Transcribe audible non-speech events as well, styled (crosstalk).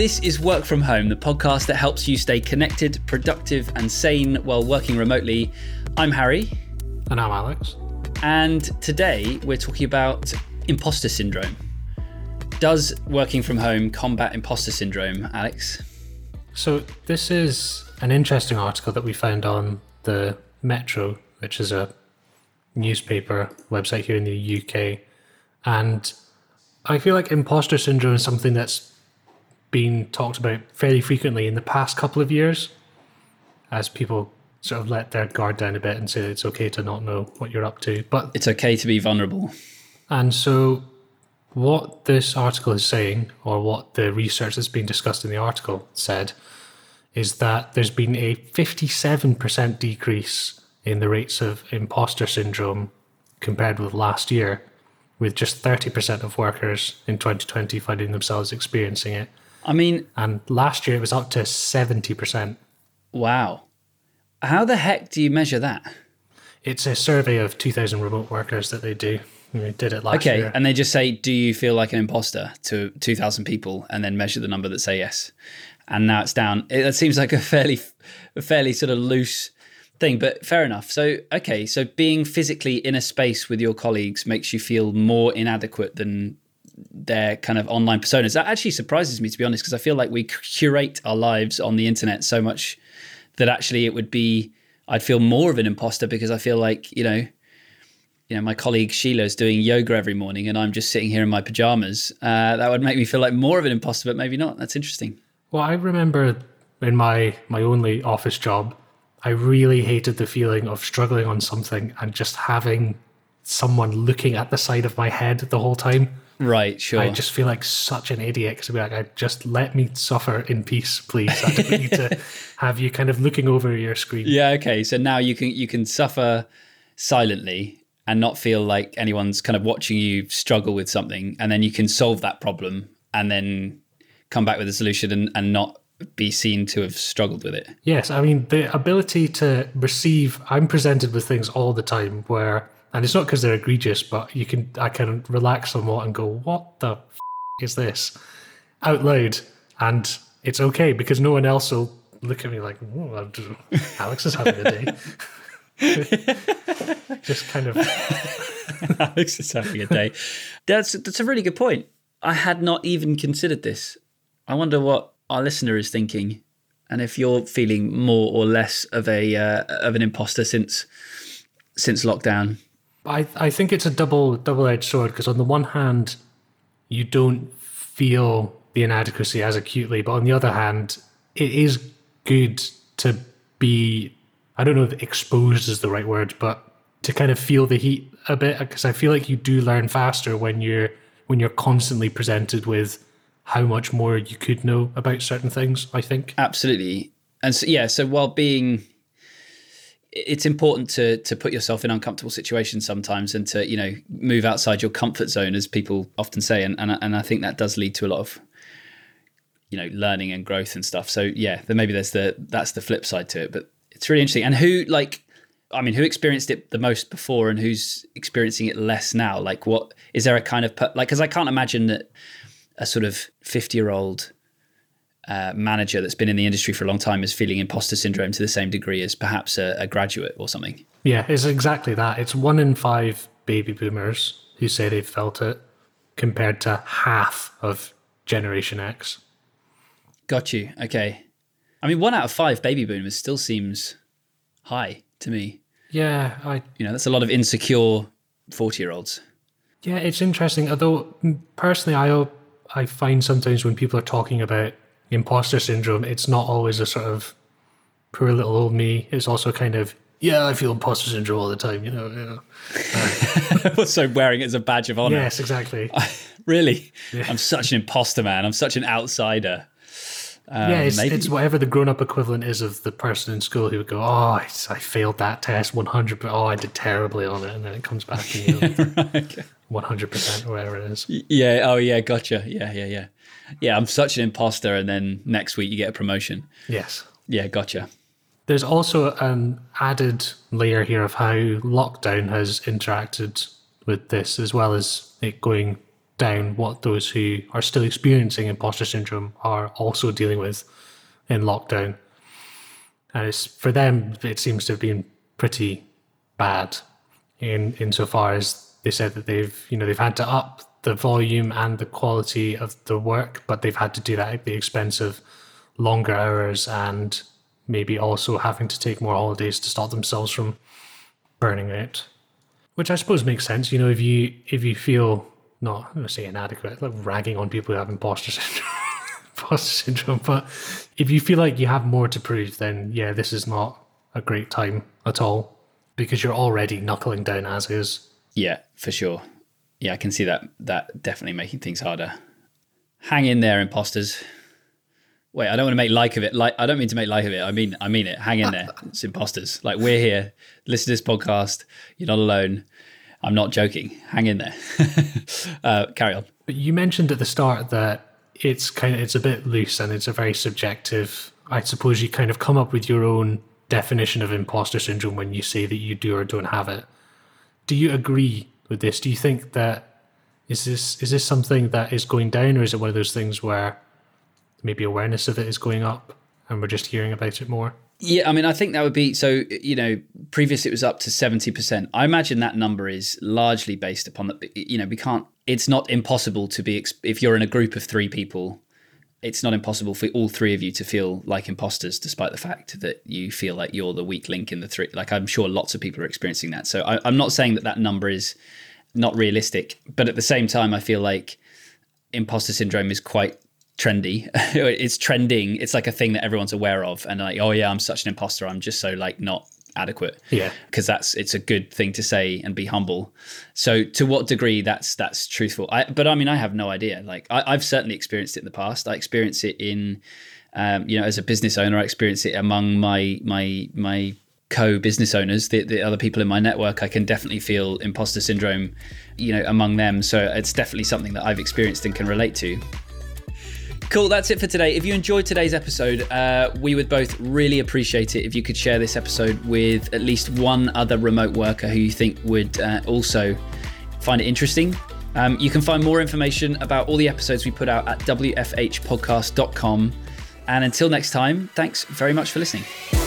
This is Work From Home, the podcast that helps you stay connected, productive, and sane while working remotely. I'm Harry. And I'm Alex. And today we're talking about imposter syndrome. Does working from home combat imposter syndrome, Alex? So, this is an interesting article that we found on the Metro, which is a newspaper website here in the UK. And I feel like imposter syndrome is something that's been talked about fairly frequently in the past couple of years as people sort of let their guard down a bit and say it's okay to not know what you're up to. But it's okay to be vulnerable. And so what this article is saying, or what the research that's been discussed in the article said, is that there's been a 57% decrease in the rates of imposter syndrome compared with last year, with just 30% of workers in 2020 finding themselves experiencing it. I mean, and last year it was up to 70%. Wow. How the heck do you measure that? It's a survey of 2,000 remote workers that they do. We did it last okay, year. Okay, and they just say, "Do you feel like an imposter?" to 2,000 people, and then measure the number that say yes. And now it's down. It, that seems like a fairly, a fairly sort of loose thing, but fair enough. So, okay, so being physically in a space with your colleagues makes you feel more inadequate than their kind of online personas. That actually surprises me, to be honest, because I feel like we curate our lives on the internet so much that actually it would be I'd feel more of an imposter because I feel like you know you know my colleague Sheila is doing yoga every morning and I'm just sitting here in my pajamas. Uh, that would make me feel like more of an imposter, but maybe not. That's interesting. Well, I remember in my my only office job, I really hated the feeling of struggling on something and just having someone looking at the side of my head the whole time. Right, sure. I just feel like such an idiot because I'd be like, I just let me suffer in peace, please. I don't need to (laughs) have you kind of looking over your screen. Yeah, okay. So now you can you can suffer silently and not feel like anyone's kind of watching you struggle with something, and then you can solve that problem and then come back with a solution and, and not be seen to have struggled with it. Yes, I mean the ability to receive. I'm presented with things all the time where and it's not because they're egregious, but you can I can relax somewhat and go, "What the f- is this?" out loud, and it's okay because no one else will look at me like, (laughs) "Alex is having a day." (laughs) Just kind of. (laughs) Alex is having a day. That's that's a really good point. I had not even considered this. I wonder what our listener is thinking, and if you're feeling more or less of a uh, of an imposter since since lockdown. I I think it's a double double edged sword because on the one hand, you don't feel the inadequacy as acutely, but on the other hand, it is good to be I don't know if exposed is the right word, but to kind of feel the heat a bit because I feel like you do learn faster when you're when you're constantly presented with how much more you could know about certain things. I think absolutely, and so, yeah. So while being it's important to to put yourself in uncomfortable situations sometimes and to you know move outside your comfort zone as people often say. And and, and I think that does lead to a lot of you know learning and growth and stuff. So yeah then maybe there's the that's the flip side to it but it's really interesting. And who like I mean who experienced it the most before and who's experiencing it less now? Like what is there a kind of like because I can't imagine that a sort of 50 year old uh, manager that's been in the industry for a long time is feeling imposter syndrome to the same degree as perhaps a, a graduate or something. Yeah, it's exactly that. It's one in five baby boomers who say they've felt it compared to half of Generation X. Got you. Okay. I mean, one out of five baby boomers still seems high to me. Yeah, I. You know, that's a lot of insecure forty-year-olds. Yeah, it's interesting. Although personally, I I find sometimes when people are talking about imposter syndrome, it's not always a sort of poor little old me. It's also kind of yeah, I feel imposter syndrome all the time. You know. You know. (laughs) Uh, so wearing it as a badge of honor. Yes, exactly. (laughs) really, yeah. I'm such an imposter, man. I'm such an outsider. Um, yeah, it's, it's, whatever the grown-up equivalent is of the person in school who would go, "Oh, I, I failed that test 100, but oh, I did terribly on it," and then it comes back to you, (laughs) 100 percent or whatever it is. Yeah. Oh, yeah. Gotcha. Yeah. Yeah. Yeah yeah, I'm such an imposter, and then next week you get a promotion. Yes. Yeah, gotcha. There's also an added layer here of how lockdown has interacted with this, as well as it going down what those who are still experiencing imposter syndrome are also dealing with in lockdown. And it's for them, it seems to have been pretty bad in insofar as they said that they've you know they've had to up the volume and the quality of the work, but they've had to do that at the expense of longer hours and maybe also having to take more holidays to stop themselves from burning out. Which I suppose makes sense. You know, if you if you feel not I'm gonna say inadequate, like ragging on people who have imposter (laughs) syndrome imposter syndrome, but if you feel like you have more to prove, then yeah, this is not a great time at all. Because you're already knuckling down as is. Yeah, for sure. Yeah, I can see that that definitely making things harder. Hang in there, imposters. Wait, I don't want to make like of it. Like I don't mean to make like of it. I mean I mean it. Hang in there. (laughs) It's imposters. Like we're here. Listen to this podcast. You're not alone. I'm not joking. Hang in there. (laughs) uh, carry on. But you mentioned at the start that it's kind of it's a bit loose and it's a very subjective. I suppose you kind of come up with your own definition of imposter syndrome when you say that you do or don't have it. Do you agree with this? Do you think that is this is this something that is going down or is it one of those things where maybe awareness of it is going up and we're just hearing about it more? Yeah, I mean, I think that would be so. You know, previous it was up to seventy percent. I imagine that number is largely based upon that. You know, we can't. It's not impossible to be if you're in a group of three people. It's not impossible for all three of you to feel like imposters, despite the fact that you feel like you're the weak link in the three. Like I'm sure lots of people are experiencing that. So I, I'm not saying that that number is not realistic, but at the same time, I feel like imposter syndrome is quite trendy. (laughs) it's trending. It's like a thing that everyone's aware of, and like, oh yeah, I'm such an imposter. I'm just so like not adequate. Yeah, because that's it's a good thing to say and be humble. So to what degree that's that's truthful? I, but I mean, I have no idea. Like I, have certainly experienced it in the past. I experience it in, um, you know, as a business owner. I experience it among my my my co-business owners the, the other people in my network i can definitely feel imposter syndrome you know among them so it's definitely something that i've experienced and can relate to Cool, that's it for today. If you enjoyed today's episode, uh, we would both really appreciate it if you could share this episode with at least one other remote worker who you think would uh, also find it interesting. Um, you can find more information about all the episodes we put out at wfhpodcast.com. And until next time, thanks very much for listening.